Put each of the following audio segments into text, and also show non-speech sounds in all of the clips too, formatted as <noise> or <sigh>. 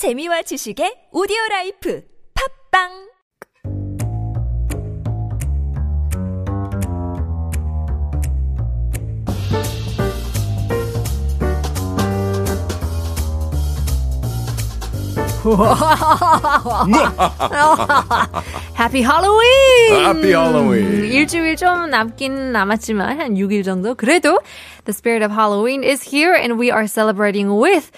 재미와 지식의 오디오 라이프 팝빵 Happy Halloween! Happy Halloween. 일주일 좀 남긴 남았지만 한 6일 정도 그래도 the spirit of Halloween is here and we are celebrating with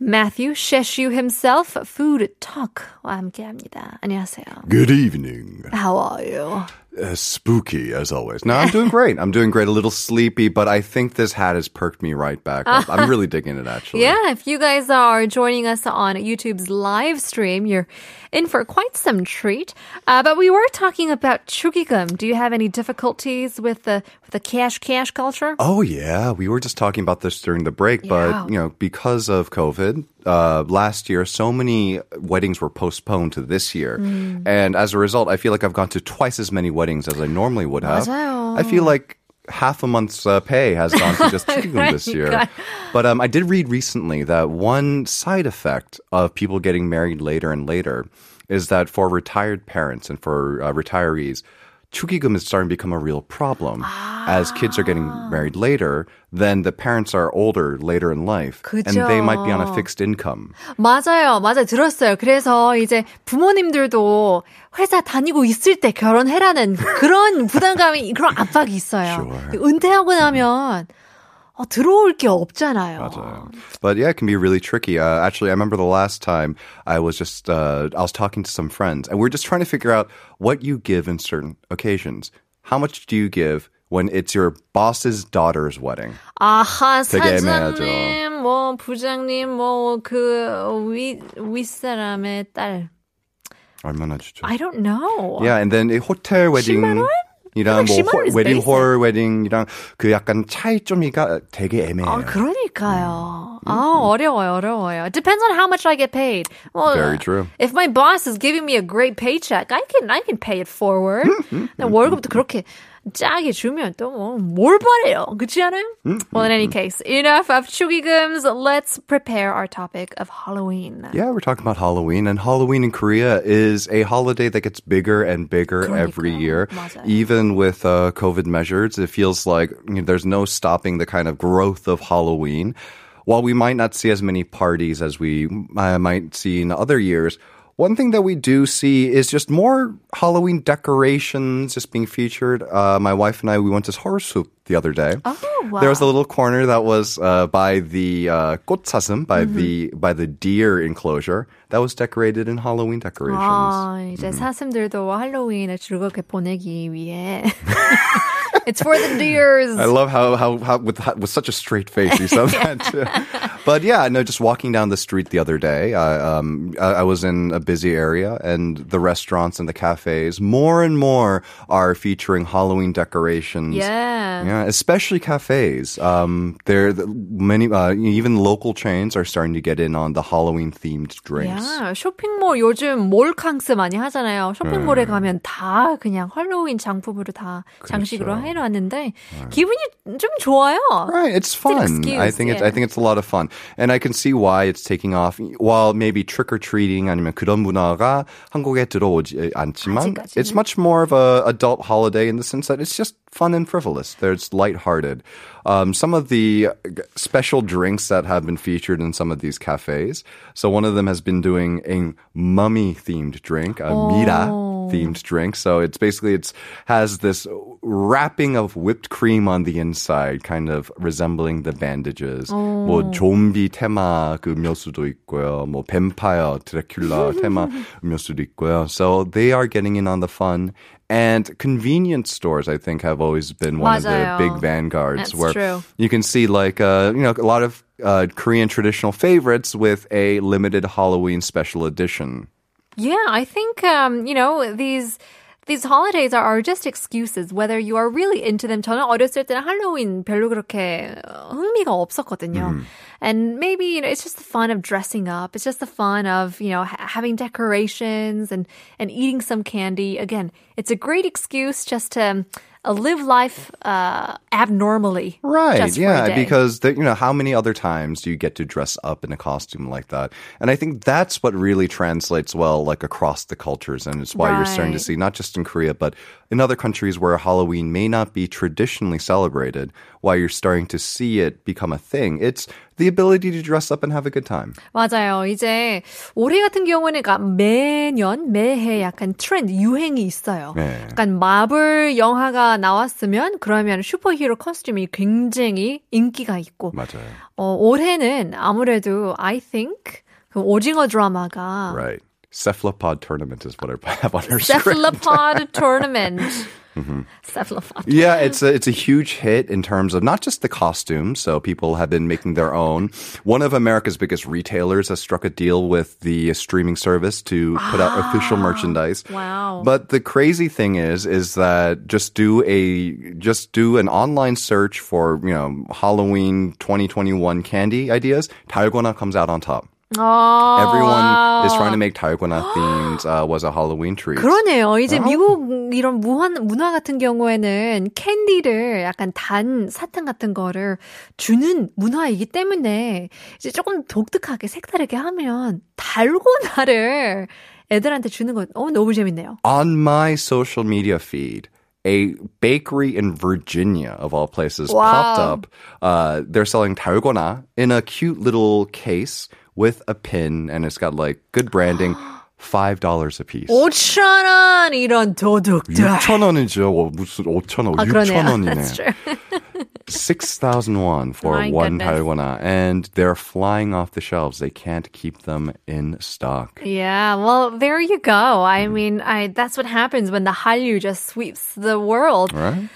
Matthew Sheshu himself, Food Talk와 함께합니다. 안녕하세요. Good evening. How are you? Uh, spooky as always. No, I'm doing great. I'm doing great. A little sleepy, but I think this hat has perked me right back up. I'm really <laughs> digging it actually. Yeah, if you guys are joining us on YouTube's live stream, you're in for quite some treat. Uh, but we were talking about chugigum. Do you have any difficulties with the with the cash cash culture? Oh yeah, we were just talking about this during the break, Yeah. but you know, because of COVID, uh, last year so many weddings were postponed to this year, Mm. and as a result, I feel like I've gone to twice as many weddings as I normally would have. 맞아요. I feel like half a month's uh, pay has gone to just <laughs> chicken this year. 그러니까. But um, I did read recently that one side effect of people getting married later and later is that for retired parents and for uh, retirees, 축의금 is starting to become a real problem. As kids are getting married later, then the parents are older later in life, and they might be on a 그죠. fixed income. 맞아요, 맞아요. 들었어요. 그래서 이제 부모님들도 회사 다니고 있을 때 결혼해라는 그런 부담감이, 그런 압박이 있어요. Sure. 은퇴하고 나면 어, 들어올 게 없잖아요. 맞아요. But yeah, it can be really tricky. Uh, actually, I remember the last time I was just uh, I was talking to some friends, and we are just trying to figure out what you give in certain occasions. How much do you give when it's your boss's daughter's wedding? 아하, 되게 애매하죠. 사장님, 뭐, 부장님, 뭐, 그, 위, 윗사람의 딸. 얼마나 주죠? I don't know. Yeah, and then 이 호텔 웨딩. 10만 원? 이랑 뭐 10만 원 호- is 웨딩 basic. 홀 웨딩이랑 그 약간 차이점이가 되게 애매해요. 아, 그러니까요. 아, 어려워요, 어려워요. It depends on how much I get paid. Well, Very true. If my boss is giving me a great paycheck, I can, I can pay it forward. 근데 월급도 그렇게 짜게 주면 또 뭐, 뭘 바래요. 그렇지 않아요? Well, in any case, enough of 축의금s. Let's prepare our topic of Halloween. Yeah, we're talking about Halloween, and Halloween in Korea is a holiday that gets bigger and bigger every 그러니까요. year. 맞아요. Even with uh, COVID measures, it feels like you know, there's no stopping the kind of growth of Halloween. While we might not see as many parties as we uh, might see in other years, one thing that we do see is just more Halloween decorations just being featured. Uh, my wife and I, we went to Horsup the other day. Oh, wow. There was a little corner that was uh, by the uh, 꽃사슴, by Mm-hmm. the by the deer enclosure that was decorated in Halloween decorations. 아, 이제 사슴들도 할로윈을 즐겁게 보내기 위해. <laughs> It's for the deers. I love how how, how with with such a straight face you said that too. <laughs> But yeah, no, just walking down the street the other day, I, um, I, I was in a busy area, and the restaurants and the cafes more and more are featuring Halloween decorations. yeah. Yeah, especially cafes. Um, there, the- many, uh, even local chains are starting to get in on the Halloween themed drinks. 야, 쇼핑몰 요즘 몰캉스 많이 하잖아요. 쇼핑몰에 네. 가면 다 그냥 할로윈 장품으로 다 장식으로 해놨는데 기분이 좀 좋아요. Right, it's an fun. excuse, I think it's I yeah. think it's a lot of fun, and I can see why it's taking off. While maybe trick or treating 아니면 그런 문화가 한국에 들어오지 않지만, 아직까지는. it's much more of a adult holiday in the sense that it's just fun and frivolous. There's lighthearted Um, some of the special drinks that have been featured in some of these cafes. So one of them has been doing a mummy themed drink, a mira themed drink. So it's basically it's has this wrapping of whipped cream on the inside, kind of resembling the bandages. 뭐 좀비 테마 그 음료수도 있고요. 뭐 뱀파이어 드라큘라 <laughs> 테마 음료수도 있고요. So they are getting in on the fun. And convenience stores, I think, have always been one of the 맞아요. big vanguards That's where true. you can see like uh, you know a lot of uh, Korean traditional favorites with a limited Halloween special edition. Yeah, I think um, you know these these holidays are, are just excuses. Whether you are really into them, 저는 어렸을 때는 할로윈 별로 그렇게 어, 흥미가 없었거든요. And maybe you know it's just the fun of dressing up. It's just the fun of you know ha- having decorations and and eating some candy. Again, it's a great excuse just to um, uh, live life uh, abnormally. Right. just for a yeah. Because the, you know how many other times do you get to dress up in a costume like that? And I think that's what really translates well, like across the cultures, and it's why you're starting to see not just in Korea but in other countries where Halloween may not be traditionally celebrated. Why you're starting to see it become a thing? It's the ability to dress up and have a good time. 맞아요. 이제 올해 같은 경우는 그러니까 매년 매해 약간 트렌드 유행이 있어요. 네. 약간 마블 영화가 나왔으면 그러면 슈퍼히어로 커스튬이 굉장히 인기가 있고 맞아요. 어, 올해는 아무래도 I think 그 오징어 드라마가 Right. Cephalopod tournament is what I <laughs> have on our script. <laughs> Mm-hmm. cephalopod tournament. cephalopod. Yeah, it's a, it's a huge hit in terms of not just the costumes. So people have been making their own. One of America's biggest retailers has struck a deal with the streaming service to put out official ah, merchandise. Wow. But the crazy thing is, is that just do a just do an online search for you know Halloween 2021 candy ideas. Dalgona comes out on top. 어, Everyone is trying to make Dalgona themed uh, was a Halloween treat. 그러네요. 이제 미국 이런 무한, 문화 같은 경우에는 캔디를 약간 단 사탕 같은 거를 주는 문화이기 때문에 이제 조금 독특하게 색다르게 하면 달고나를 애들한테 주는 거 어, 너무 재밌네요. on my social media feed, a bakery in Virginia, of all places, Wow. popped up. Uh, they're selling 달고나 in a cute little case with a pin, and it's got like good branding. <gasps> Five dollars a piece. 5천 원 이런 도둑들. 6천 원이죠. 어, 무슨 5천 원? 아, 6천 그러네요. 원이네. That's <laughs> true. 6,000 won for My one goodness. 달고나, and they're flying off the shelves. They can't keep them in stock. Yeah, well, there you go. I mean, I that's what happens when the Hallyu just sweeps the world. Right?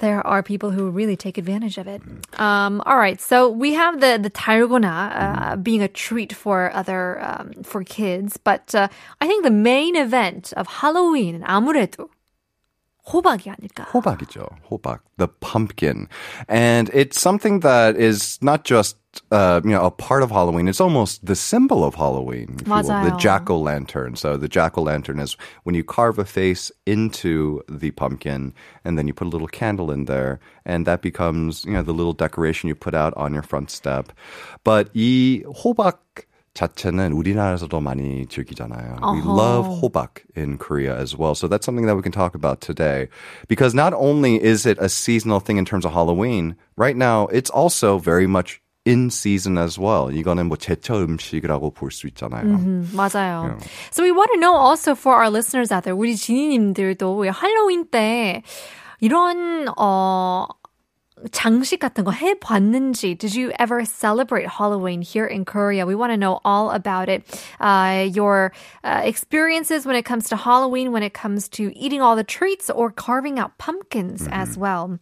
There are people who really take advantage of it. Um, all right, so we have the the 달고나 uh, being a treat for other um, for kids, but uh, I think the main event of Halloween 아무래도 호박이 아닐까. 호박이죠. 호박, the pumpkin, and it's something that is not just uh, you know a part of Halloween. It's almost the symbol of Halloween. If you will. The 맞아요. jack o' lantern. So the jack o' lantern is when you carve a face into the pumpkin, and then you put a little candle in there, and that becomes you know the little decoration you put out on your front step. But 이 호박 자체는 우리나라에서도 많이 즐기잖아요. We love 호박 in Korea as well. So that's something that we can talk about today. Because not only is it a seasonal thing in terms of Halloween, right now it's also very much in season as well. 이거는 뭐 제철 음식이라고 볼 수 있잖아요. 음, 맞아요. So we want to know also for our listeners out there, 우리 지니님들도 왜 할로윈 때 이런 어 장식 같은 거 해봤는지 Did you ever celebrate Halloween here in Korea? We want to know all about it. Uh, your uh, experiences when it comes to Halloween, when it comes to eating all the treats or carving out pumpkins as well.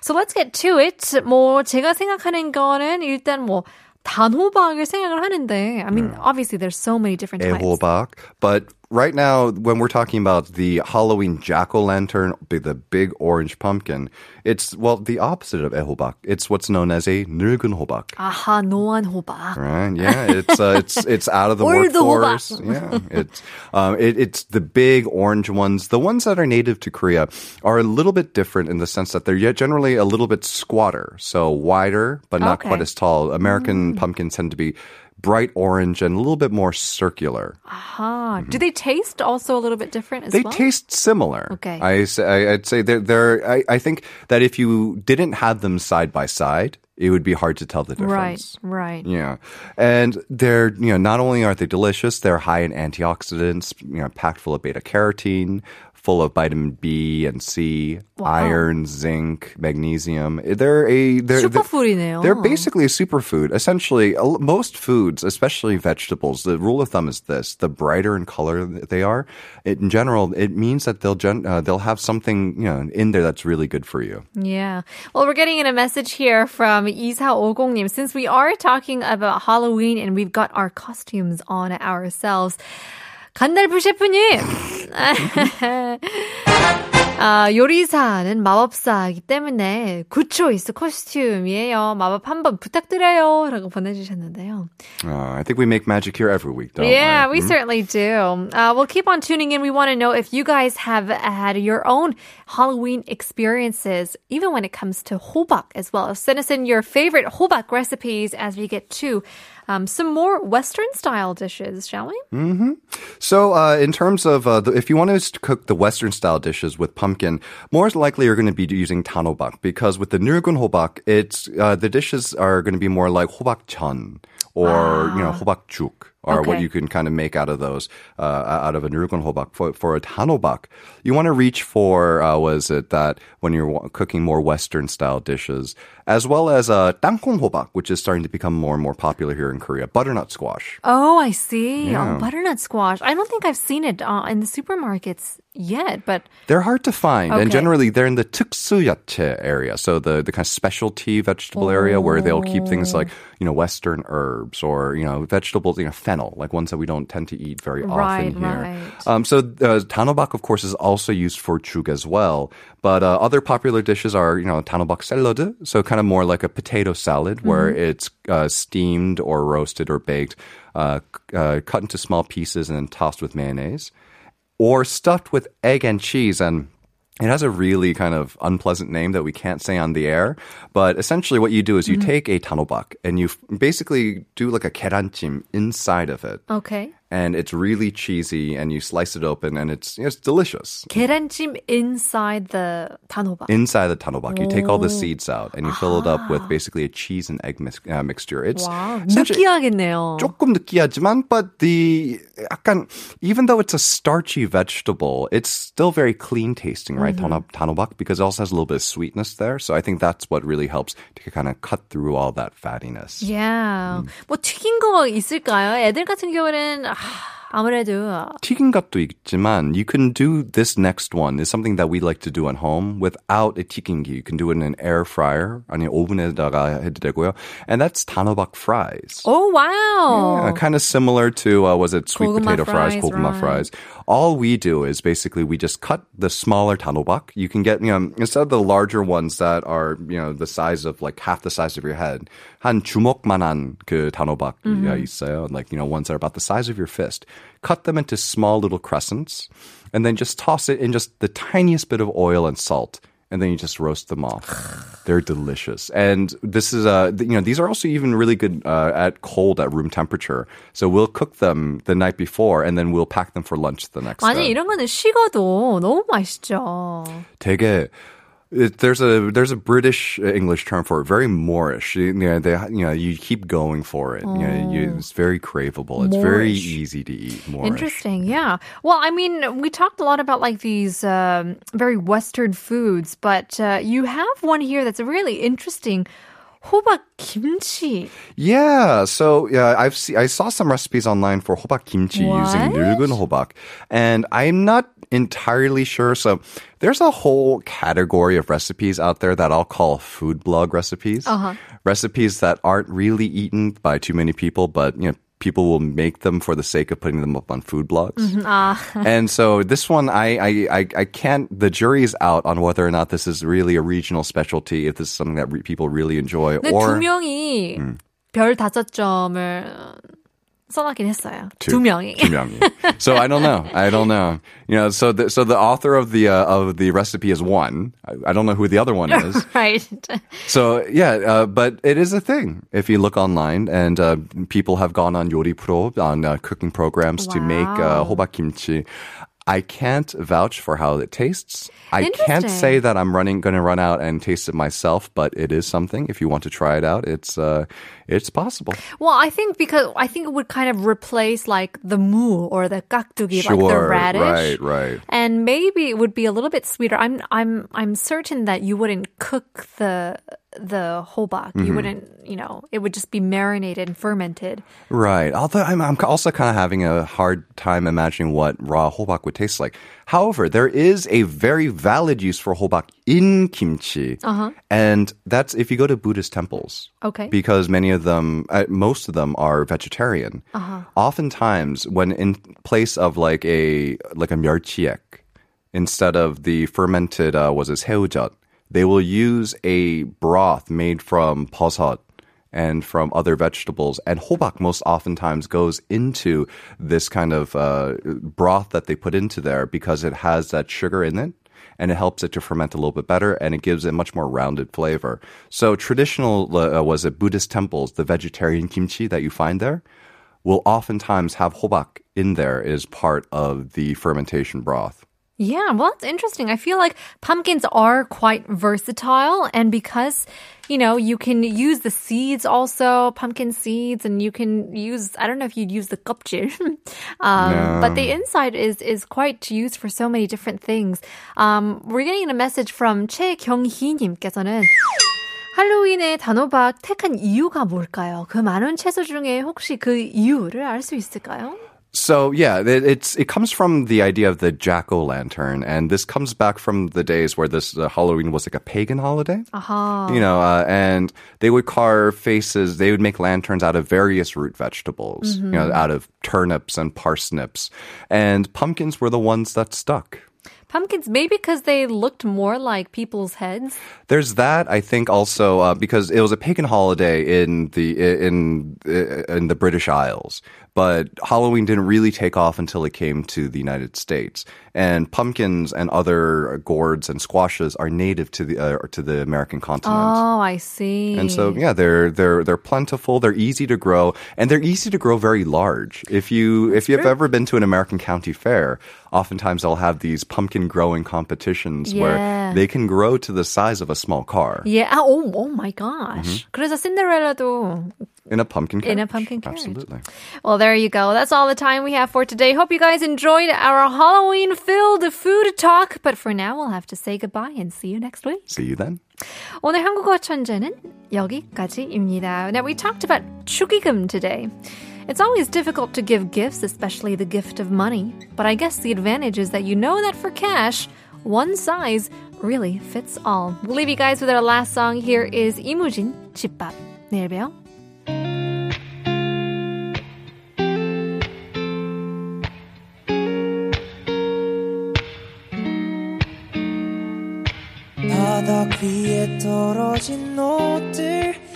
So let's get to it. 뭐 제가 생각하는 거는 일단 뭐 단호박을 생각을 하는데 I mean obviously there's so many different types. 애호박. But right now, when we're talking about the Halloween jack-o'-lantern, big- the big orange pumpkin, it's, well, the opposite of 애호박. It's what's known as a 늙은 호박. 아하 노안 호박. Right. Yeah. It's uh, it's <laughs> it's out of the Or the workforce. yeah. It's um it, it's the big orange ones. The ones that are native to Korea are a little bit different in the sense that they're yet generally a little bit squatter, so wider but not quite Okay. as tall. American pumpkins tend to be bright orange and a little bit more circular. Aha. Do they taste also a little bit different as They well? taste similar. Okay. I- I'd say they're, they're I, I think that if you didn't have them side by side, it would be hard to tell the difference. right, right. Yeah. And they're, you know, not only are they delicious, they're high in antioxidants, you know, packed full of beta carotene, full of vitamin B and C, iron, zinc, magnesium. They're a they're they're- 슈퍼푸드네요. they're basically a superfood. Essentially, a l- most foods, especially vegetables, the rule of thumb is this: the brighter in color that they are, it, in general, it means that they'll gen- uh, they'll have something you know in there that's really good for you. Yeah. Well, we're getting in a message here from 2450님. Since we are talking about Halloween and we've got our costumes on ourselves. 간달프 셰프님! <laughs> 아, 요리사는 마법사이기 때문에 good choice 코스튬이에요. 마법 한번 부탁드려요. 라고 보내주셨는데요. Uh, I think we make magic here every week, don't yeah, we? we certainly do. Uh, we'll keep on tuning in. We want to know if you guys have had your own Halloween experiences, even when it comes to hobak as well. Send us in your favorite hobak recipes as we get to um, some more Western style dishes, shall we? Mm-hmm. So, uh, in terms of uh, the, if you want to cook the Western style dishes with pumpkin, more likely you're going to be using tanobak because with the nurgun hobak, it's uh, the dishes are going to be more like hobak chon or you know hobak juk. Or what you can kind of make out of those, uh, out of a nurgun hobak. For, for a tanobak, you want to reach for, uh, was it that when you're cooking more Western style dishes, as well as a 땅콩 hobak, which is starting to become more and more popular here in Korea, butternut squash. Oh, I see. Yeah. Oh, butternut squash. I don't think I've seen it uh, in the supermarkets yet, but They're hard to find, and generally they're in the tuksuyache area, so the, the kind of specialty vegetable area where they'll keep things like you know Western herbs or you know vegetables, you know fennel, like ones that we don't tend to eat very Right, often here. right. Um, so uh, tanobak, of course, is also used for chug as well. But uh, other popular dishes are you know tanobak salad, so kind of more like a potato salad where Mm-hmm. it's uh, steamed or roasted or baked, uh, uh, cut into small pieces and then tossed with mayonnaise or stuffed with egg and cheese and it has a really kind of unpleasant name that we can't say on the air, but essentially what you do is you Mm-hmm. take a tanobak and you f- basically do like a keranjim inside of it. okay And it's really cheesy and you slice it open and it's it's delicious. 계란찜 inside the 단호박. Inside the tanobak, you take all the seeds out and you fill it up with basically a cheese and egg mix, uh, mixture. It's wow, essentially- 느끼하겠네요. 조금 느끼하지만, but the 약간 even though it's a starchy vegetable, it's still very clean tasting, right? Mm-hmm. Mm-hmm. Tanobak because it also has a little bit of sweetness there. So I think that's what really helps to kind of cut through all that fattiness. Yeah. 음. 뭐 튀긴 거 있을까요? 애들 같은 경우는 아, 아무래도 튀긴 것도 있지만 you can do this next one is something that we like to do at home without a 튀김기. You can do it in an air fryer 아니 오븐에다가 해도 되고요. And that's tanobak fries. Oh wow. Yeah, kind of similar to uh, was it sweet 고구마 potato fries, fries, koguma right. fries. All we do is basically we just cut the smaller tanobak. You can get you know instead of the larger ones that are you know the size of like half the size of your head. 한 주먹만한 그 단호박 Mm-hmm. 있어요. Like you know ones that are about the size of your fist. Cut them into small little crescents, and then just toss it in just the tiniest bit of oil and salt. And then you just roast them off. <sighs> They're delicious. And this is, uh, th- you know, these are also even really good uh, at cold, at room temperature. So we'll cook them the night before and then we'll pack them for lunch the next 아니 day. 이런 거는 식어도 너무 맛있죠. 되게 it, there's a there's a British uh, English term for it, very moreish. You know, they, you know, you keep going for it. You know, you, oh. it's very craveable. It's moreish. very easy to eat. moreish. Interesting, yeah. Well, I mean, we talked a lot about like these um, very Western foods, but uh, you have one here that's really interesting. Hobak kimchi. Yeah, so yeah, I've see, I saw some recipes online for hobak kimchi what? using 늙은 hobak, and I'm not entirely sure. So there's a whole category of recipes out there that I'll call food blog recipes. Uh-huh. Recipes that aren't really eaten by too many people, but you know. People will make them for the sake of putting them up on food blogs. <laughs> and so this one, I, I, I, I can't, the jury is out on whether or not this is really a regional specialty, if this is something that re- people really enjoy, 근데 or 두 명이 별 다섯 점을 써놨긴 했어요. 두, 두 명이. 두 명이. So I don't know. I don't know. You know, so the, so the author of the uh, of the recipe is one. I, I, don't know who the other one is. <laughs> right. So yeah, uh, but it is a thing. If you look online, and uh, people have gone on Yori Pro on uh, cooking programs wow. to make uh, kimchi. I can't vouch for how it tastes. I can't say that I'm running going to run out and taste it myself, but it is something. If you want to try it out, it's uh, it's possible. Well, I think because I think it would kind of replace like the mu or the kakdugi, like the radish. right, right. And maybe it would be a little bit sweeter. I'm I'm I'm certain that you wouldn't cook the the hobak. Mm-hmm. You wouldn't, you know, it would just be marinated and fermented. Right. Although I'm, I'm also kind of having a hard time imagining what raw hobak would taste like. However, there is a very valid use for hobak in kimchi. Uh-huh. And that's if you go to Buddhist temples. Okay. Because many of them, uh, most of them are vegetarian. Uh-huh. Oftentimes, when in place of like a, like a 멸치액, instead of the fermented uh, was it 새우젓. they will use a broth made from 버섯 and from other vegetables. And hobak most oftentimes goes into this kind of uh, broth that they put into there because it has that sugar in it. And it helps it to ferment a little bit better, and it gives it much more rounded flavor. So traditional uh, was it Buddhist temples, the vegetarian kimchi that you find there, will oftentimes have hobak in there as part of the fermentation broth. Yeah, well, that's interesting. I feel like pumpkins are quite versatile, and because you know you can use the seeds also, pumpkin seeds, and you can use I don't know if you'd use the 껍질, <laughs> um, No. but the inside is is quite used for so many different things. Um, we're getting a message from 최경희님께서는. 할로윈에 단호박 택한 이유가 뭘까요? 그 많은 채소 중에 혹시 그 이유를 알 수 있을까요? So yeah, it, it's it comes from the idea of the jack o' lantern, and this comes back from the days where this uh, Halloween was like a pagan holiday. 아하. You know, uh, and they would carve faces. They would make lanterns out of various root vegetables. You know, out of turnips and parsnips, and pumpkins were the ones that stuck. Pumpkins, maybe because they looked more like people's heads. There's that. I think also uh, because it was a pagan holiday in the in in the British Isles, but Halloween didn't really take off until it came to the United States And pumpkins and other gourds and squashes are native to the uh, to the American continent. Oh, I see. And so, yeah, they're they're they're plentiful. They're easy to grow, and they're easy to grow very large. If you if you've ever been to an American county fair, oftentimes they'll have these pumpkin growing competitions Yeah. where they can grow to the size of a small car Yeah. 아, oh, oh my gosh. 그래서 신데렐라도. in a pumpkin carriage. In a pumpkin carriage. Absolutely. Well, there you go. That's all the time we have for today. Hope you guys enjoyed our Halloween filled food talk. But for now, we'll have to say goodbye and see you next week. See you then. 오늘 한국어 천재는 여기까지입니다. Now, we talked about 축의금 today. It's always difficult to give gifts, especially the gift of money. But I guess the advantage is that you know that for cash, one size really fits all. We'll leave you guys with our last song. Here is 이무진, 집밥. 내일 봬요. 바닥 위에 떨어진 옷들